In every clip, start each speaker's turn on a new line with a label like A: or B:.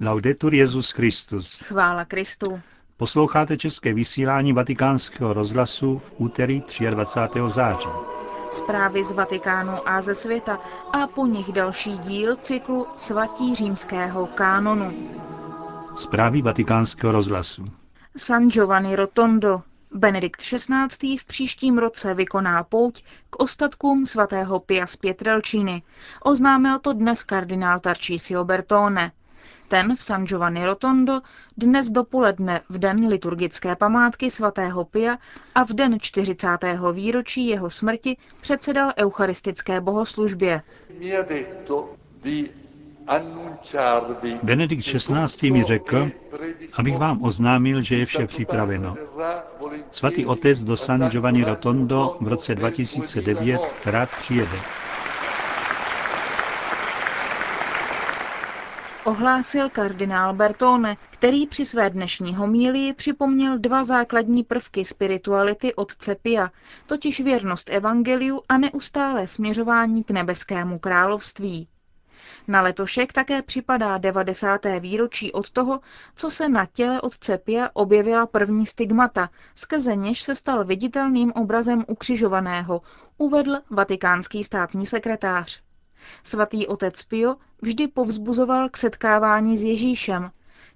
A: Laudetur Jezus Christus.
B: Chvála Kristu.
A: Posloucháte české vysílání Vatikánského rozhlasu v úterý 23. září.
B: Zprávy z Vatikánu a ze světa a po nich další díl cyklu Svatí římského kánonu.
A: Zprávy Vatikánského rozhlasu.
B: San Giovanni Rotondo. Benedikt XVI. v příštím roce vykoná pouť k ostatkům svatého Pia z Pietrelcini. Oznámil to dnes kardinál Tarcísio Bertone. Ten v San Giovanni Rotondo dnes dopoledne v den liturgické památky svatého Pia a v den 40. výročí jeho smrti předsedal eucharistické bohoslužbě.
A: Benedikt XVI. mi řekl, abych vám oznámil, že je vše připraveno. Svatý otec do San Giovanni Rotondo v roce 2009 rád přijede.
B: Ohlásil kardinál Bertone, který při své dnešní homílii připomněl dva základní prvky spirituality otce Pia, totiž věrnost evangeliu a neustálé směřování k nebeskému království. Na letošek také připadá 90. výročí od toho, co se na těle otce Pia objevila první stigmata, skrze něž se stal viditelným obrazem ukřižovaného, uvedl vatikánský státní sekretář. Svatý otec Pio vždy povzbuzoval k setkávání s Ježíšem,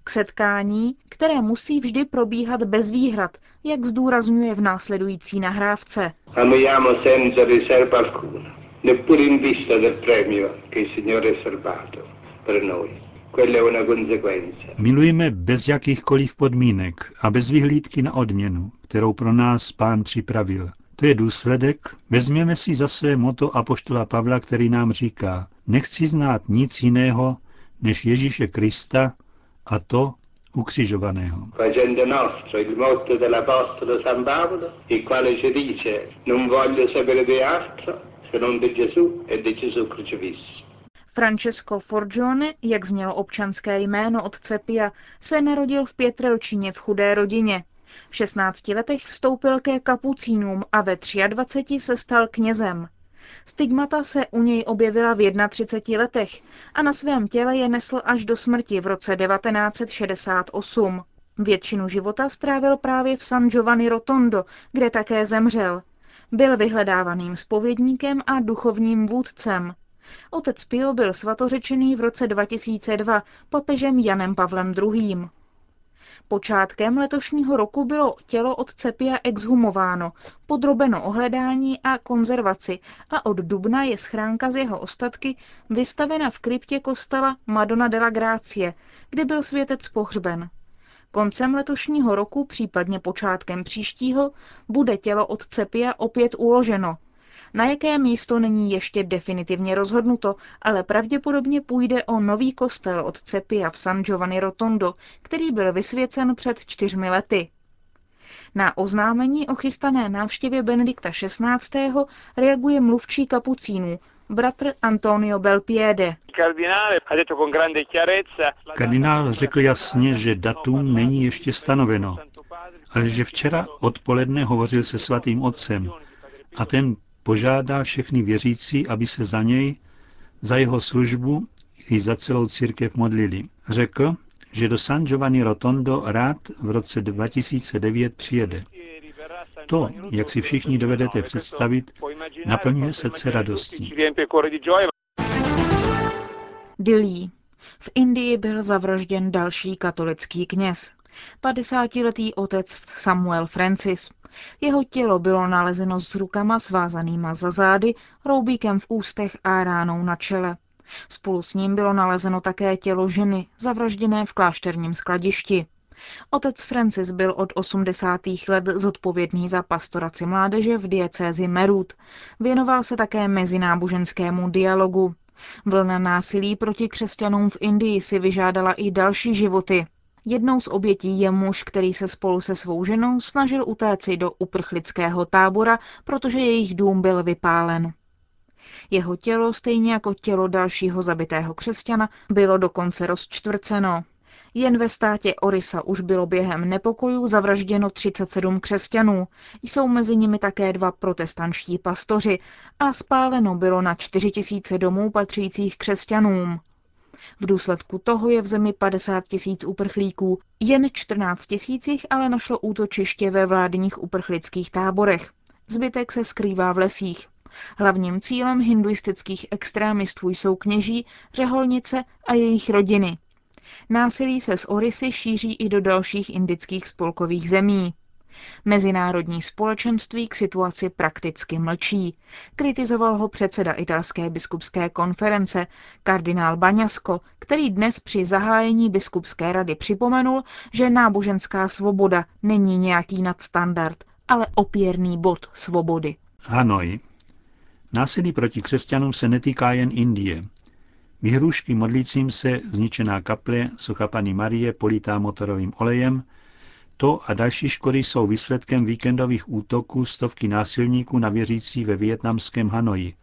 B: k setkání, které musí vždy probíhat bez výhrad, jak zdůrazňuje v následující nahrávce.
A: Milujeme bez jakýchkoliv podmínek a bez vyhlídky na odměnu, kterou pro nás pán připravil. To je důsledek, vezměme si za své moto apoštola Pavla, který nám říká, nechci znát nic jiného, než Ježíše Krista a to ukřižovaného.
B: Francesco Forgione, jak znělo občanské jméno otce Pia, se narodil v Pětrelčině v chudé rodině. V 16 letech vstoupil ke kapucínům a ve 23 se stal knězem. Stigmata se u něj objevila v 31 letech a na svém těle je nesl až do smrti v roce 1968. Většinu života strávil právě v San Giovanni Rotondo, kde také zemřel. Byl vyhledávaným spovědníkem a duchovním vůdcem. Otec Pio byl svatořečený v roce 2002 papežem Janem Pavlem II. Počátkem letošního roku bylo tělo od Cepia exhumováno, podrobeno ohledání a konzervaci a od dubna je schránka z jeho ostatky vystavena v kryptě kostela Madonna della Grazie, kde byl světec pohřben. Koncem letošního roku, případně počátkem příštího, bude tělo od Cepia opět uloženo – na jaké místo není ještě definitivně rozhodnuto, ale pravděpodobně půjde o nový kostel od Cepia v San Giovanni Rotondo, který byl vysvěcen před čtyřmi lety. Na oznámení o chystané návštěvě Benedikta XVI. reaguje mluvčí kapucínů, bratr Antonio Belpiede.
A: Kardinál řekl jasně, že datum není ještě stanoveno, ale že včera odpoledne hovořil se svatým otcem a ten požádá všechny věřící, aby se za něj, za jeho službu i za celou církev modlili. Řekl, že do San Giovanni Rotondo rád v roce 2009 přijede. To, jak si všichni dovedete představit, naplňuje srdce radostí.
B: Dilí. V Indii byl zavražděn další katolický kněz. 50-letý otec Samuel Francis. Jeho tělo bylo nalezeno s rukama svázanýma za zády, roubíkem v ústech a ránou na čele. Spolu s ním bylo nalezeno také tělo ženy, zavražděné v klášterním skladišti. Otec Francis byl od 80. let zodpovědný za pastoraci mládeže v diecézi Merut. Věnoval se také mezináboženskému dialogu. Vlna násilí proti křesťanům v Indii si vyžádala i další životy. Jednou z obětí je muž, který se spolu se svou ženou snažil utéci do uprchlického tábora, protože jejich dům byl vypálen. Jeho tělo, stejně jako tělo dalšího zabitého křesťana, bylo dokonce rozčtvrceno. Jen ve státě Orisa už bylo během nepokojů zavražděno 37 křesťanů. Jsou mezi nimi také dva protestančtí pastoři a spáleno bylo na 4000 domů patřících křesťanům. V důsledku toho je v zemi 50 tisíc uprchlíků, jen 14 tisících ale našlo útočiště ve vládních uprchlických táborech. Zbytek se skrývá v lesích. Hlavním cílem hinduistických extrémistů jsou kněží, řeholnice a jejich rodiny. Násilí se z Orisy šíří i do dalších indických spolkových zemí. Mezinárodní společenství k situaci prakticky mlčí. Kritizoval ho předseda italské biskupské konference, kardinál Baňasko, který dnes při zahájení biskupské rady připomenul, že náboženská svoboda není nějaký nadstandard, ale opěrný bod svobody.
A: Hanoj. Násilí proti křesťanům se netýká jen Indie. Vyhrušky modlícím se zničená kaple Socha Pany Marie polítá motorovým olejem, to a další škody jsou výsledkem víkendových útoků stovky násilníků na věřící ve vietnamském Hanoji,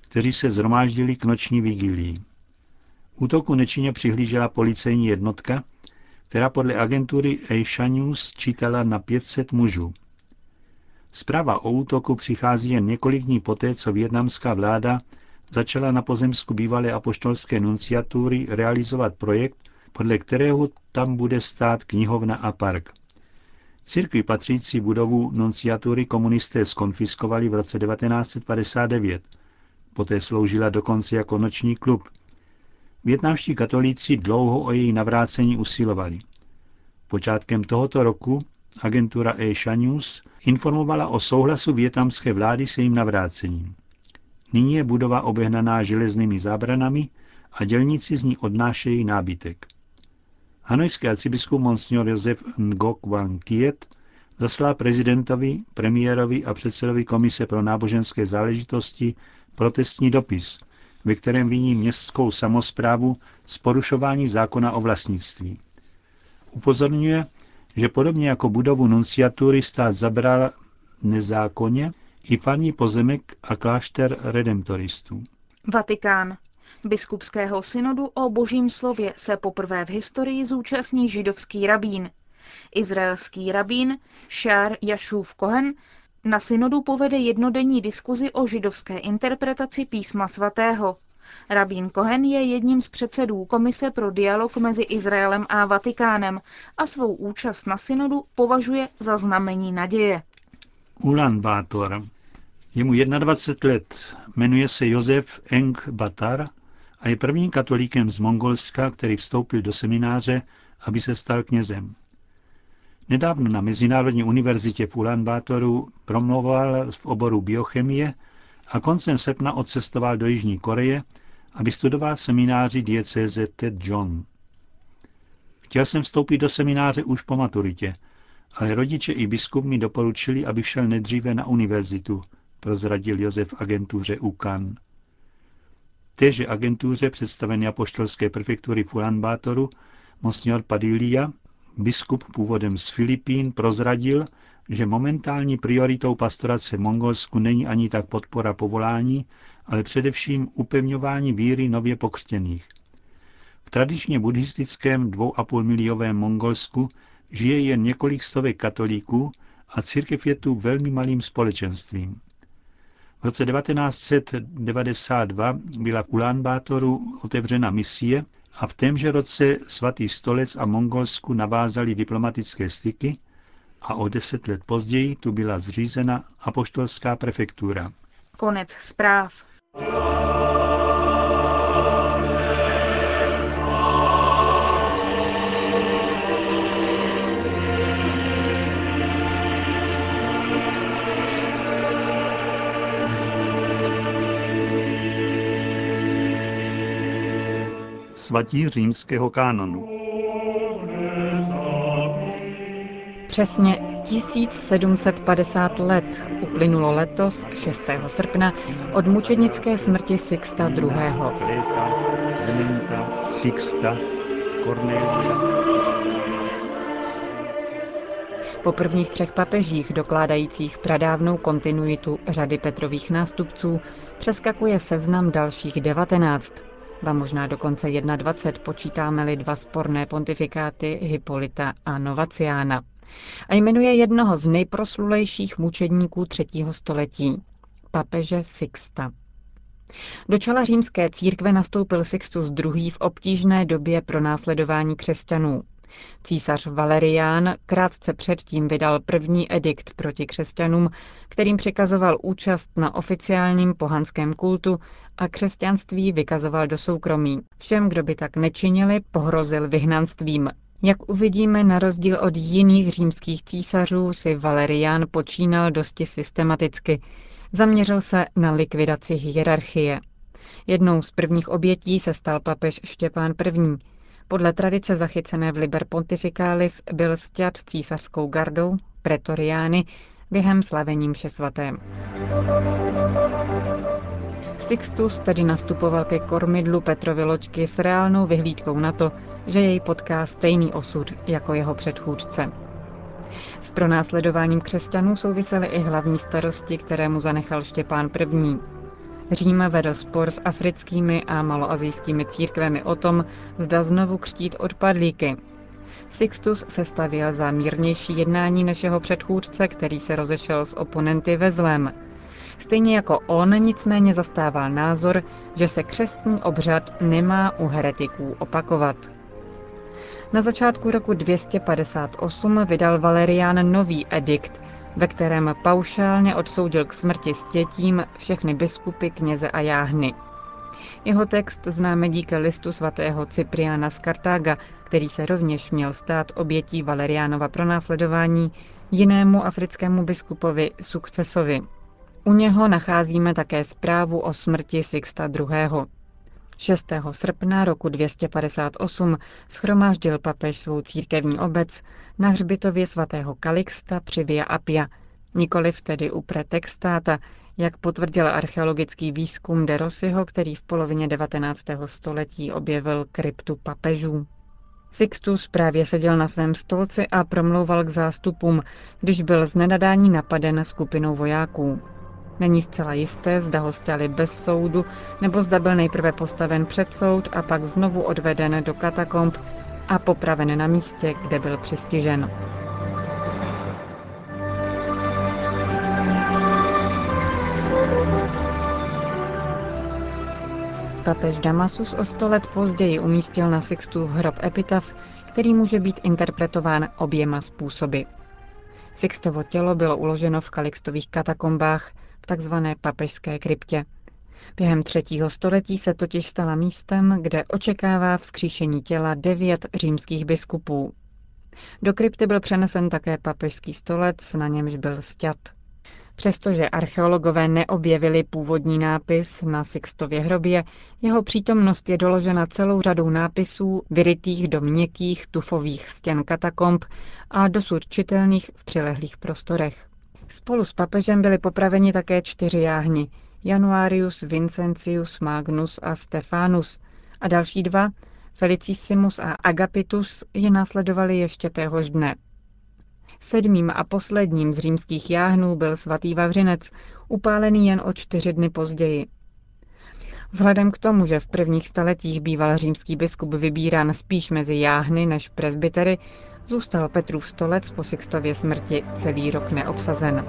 A: kteří se zhromáždili k noční vigílii. Útoku nečinně přihlížela policejní jednotka, která podle agentury Asia News čítala na 500 mužů. Zpráva o útoku přichází jen několik dní poté, co vietnamská vláda začala na pozemsku bývalé apoštolské nunciatury realizovat projekt, podle kterého tam bude stát knihovna a park. Církvi patřící budovu nunciatury komunisté skonfiskovali v roce 1959. Poté sloužila dokonce jako noční klub. Větnamští katolíci dlouho o její navrácení usilovali. Počátkem tohoto roku agentura Asia News informovala o souhlasu větnamské vlády s jejím navrácením. Nyní je budova obehnaná železnými zábranami a dělníci z ní odnášejí nábytek. Hanojský arcibiskup Monsignor Josef Ngok Wang Kiet zaslal prezidentovi, premiérovi a předsedovi Komise pro náboženské záležitosti protestní dopis, ve kterém viní městskou samozprávu z porušování zákona o vlastnictví. Upozorňuje, že podobně jako budovu nunciatury stát zabral nezákonně i farní pozemek a klášter redemptoristů.
B: Vatikán. Biskupského synodu o božím slově se poprvé v historii zúčastní židovský rabín. Izraelský rabín Shar Yashuf Kohen na synodu povede jednodenní diskuzi o židovské interpretaci písma svatého. Rabín Kohen je jedním z předsedů Komise pro dialog mezi Izraelem a Vatikánem a svou účast na synodu považuje za znamení naděje.
A: Ulan Bátor. Je mu 21 let, jmenuje se Josef Eng Batar a je prvním katolíkem z Mongolska, který vstoupil do semináře, aby se stal knězem. Nedávno na Mezinárodní univerzitě v Ulaanbátoru promlouval v oboru biochemie a koncem srpna odcestoval do Jižní Koreje, aby studoval v semináři diecéze Ted John. Chtěl jsem vstoupit do semináře už po maturitě, ale rodiče i biskup mi doporučili, aby šel nejdříve na univerzitu, prozradil Josef agentuře UKAN. Téže agentuře představené apoštolské prefektury v Ulaanbátoru Monsignor Padilla, biskup původem z Filipín, prozradil, že momentální prioritou pastorace Mongolsku není ani tak podpora povolání, ale především upevňování víry nově pokřtěných. V tradičně buddhistickém 2,5 miliovém Mongolsku žije jen několik stovek katolíků a církev je tu velmi malým společenstvím. V roce 1992 byla v Ulánbátoru otevřena misie a v témže roce svatý stolec a Mongolsku navázali diplomatické styky a o deset let později tu byla zřízena apoštolská prefektura.
B: Konec zpráv.
A: Svatí římského kánonu.
C: Přesně 1750 let uplynulo letos 6. srpna od mučednické smrti Sixta II. Po prvních třech papežích dokládajících pradávnou kontinuitu řady Petrových nástupců přeskakuje seznam dalších 19, ba možná dokonce 21 počítáme-li dva sporné pontifikáty Hippolyta a Novaciána a jmenuje jednoho z nejproslulejších mučedníků třetího století, papeže Sixta. Do čela římské církve nastoupil Sixtus II. v obtížné době pro následování křesťanů. Císař Valerián krátce předtím vydal první edikt proti křesťanům, kterým přikazoval účast na oficiálním pohanském kultu a křesťanství vykazoval do soukromí. Všem, kdo by tak nečinili, pohrozil vyhnanstvím. Jak uvidíme, na rozdíl od jiných římských císařů si Valerián počínal dosti systematicky. Zaměřil se na likvidaci hierarchie. Jednou z prvních obětí se stal papež Štěpán I. Podle tradice zachycené v Liber Pontificalis byl stěd císařskou gardou, pretoriány, během slavení mše svaté. Sixtus tedy nastupoval ke kormidlu Petrovy loďky s reálnou vyhlídkou na to, že jej potká stejný osud jako jeho předchůdce. S pronásledováním křesťanů souvisely i hlavní starosti, které mu zanechal Štěpán I. Řím vedl spor s africkými a maloazijskými církvemi o tom, zda znovu křtít odpadlíky. Sixtus se stavěl za mírnější jednání než jeho předchůdce, který se rozešel s oponenty ve zlém. Stejně jako on nicméně zastával názor, že se křestní obřad nemá u heretiků opakovat. Na začátku roku 258 vydal Valerián nový edikt, ve kterém paušálně odsoudil k smrti stětím všechny biskupy, kněze a jáhny. Jeho text známe díky listu svatého Cypriana z Kartága, který se rovněž měl stát obětí Valeriánova pronásledování jinému africkému biskupovi Sukcesovi. U něho nacházíme také zprávu o smrti Sixta II. 6. srpna roku 258 schromáždil papež svou církevní obec na hřbitově svatého Kalixta při Via Appia, nikoliv tedy u pretextáta, jak potvrdil archeologický výzkum de Rossiho, který v polovině 19. století objevil kryptu papežů. Sixtus právě seděl na svém stolci a promlouval k zástupům, když byl z nenadání napaden skupinou vojáků. Není zcela jisté, zda ho stali bez soudu, nebo zda byl nejprve postaven před soud a pak znovu odveden do katakomb a popraven na místě, kde byl přistižen. Papež Damasus o sto let později umístil na Sixtu v hrob epitaf, který může být interpretován oběma způsoby. Sixtovo tělo bylo uloženo v Kalixtových katakombách, v takzvané papežské kryptě. Během třetího století se totiž stala místem, kde očekává vzkříšení těla devět římských biskupů. Do krypty byl přenesen také papežský stolec, na němž byl stěd. Přestože archeologové neobjevili původní nápis na Sixtově hrobě, jeho přítomnost je doložena celou řadou nápisů vyrytých do měkkých tufových stěn katakomb a dosud čitelných v přilehlých prostorech. Spolu s papežem byli popraveni také čtyři jáhni, Januarius, Vincentius, Magnus a Stefanus a další dva, Felicissimus a Agapitus, je následovali ještě téhož dne. Sedmým a posledním z římských jáhnů byl svatý Vavřinec, upálený jen o čtyři dny později. Vzhledem k tomu, že v prvních staletích býval římský biskup vybírán spíš mezi jáhny než presbytery, zůstal Petrův stolec po Sixtově smrti celý rok neobsazen.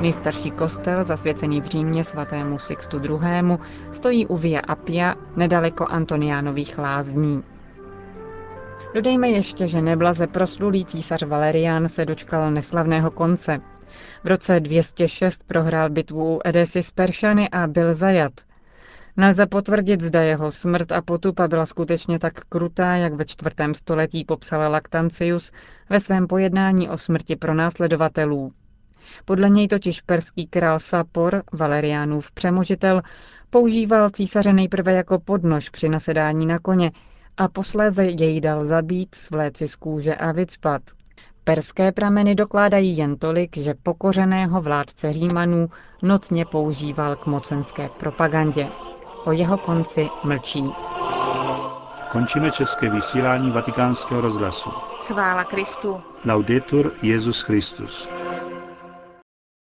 C: Nejstarší kostel, zasvěcený v Římě svatému Sixtu II., stojí u Via Appia, nedaleko Antoniánových lázní. Dodejme ještě, že neblaze proslulý císař Valerián se dočkal neslavného konce. V roce 206 prohrál bitvu u Edesy z Peršany a byl zajat – Nelze potvrdit, zda jeho smrt a potupa byla skutečně tak krutá, jak ve čtvrtém století popsal Lactantius ve svém pojednání o smrti pro následovatelů. Podle něj totiž perský král Sapor, Valeriánův přemožitel, používal císaře nejprve jako podnož při nasedání na koně a posléze jej dal zabít, svléci z kůže a vycpat. Perské prameny dokládají jen tolik, že pokořeného vládce Římanů notně používal k mocenské propagandě o jeho konci mlčí.
A: Končíme české vysílání vatikánského rozhlasu.
B: Chvála Kristu.
A: Laudetur Jezus Christus.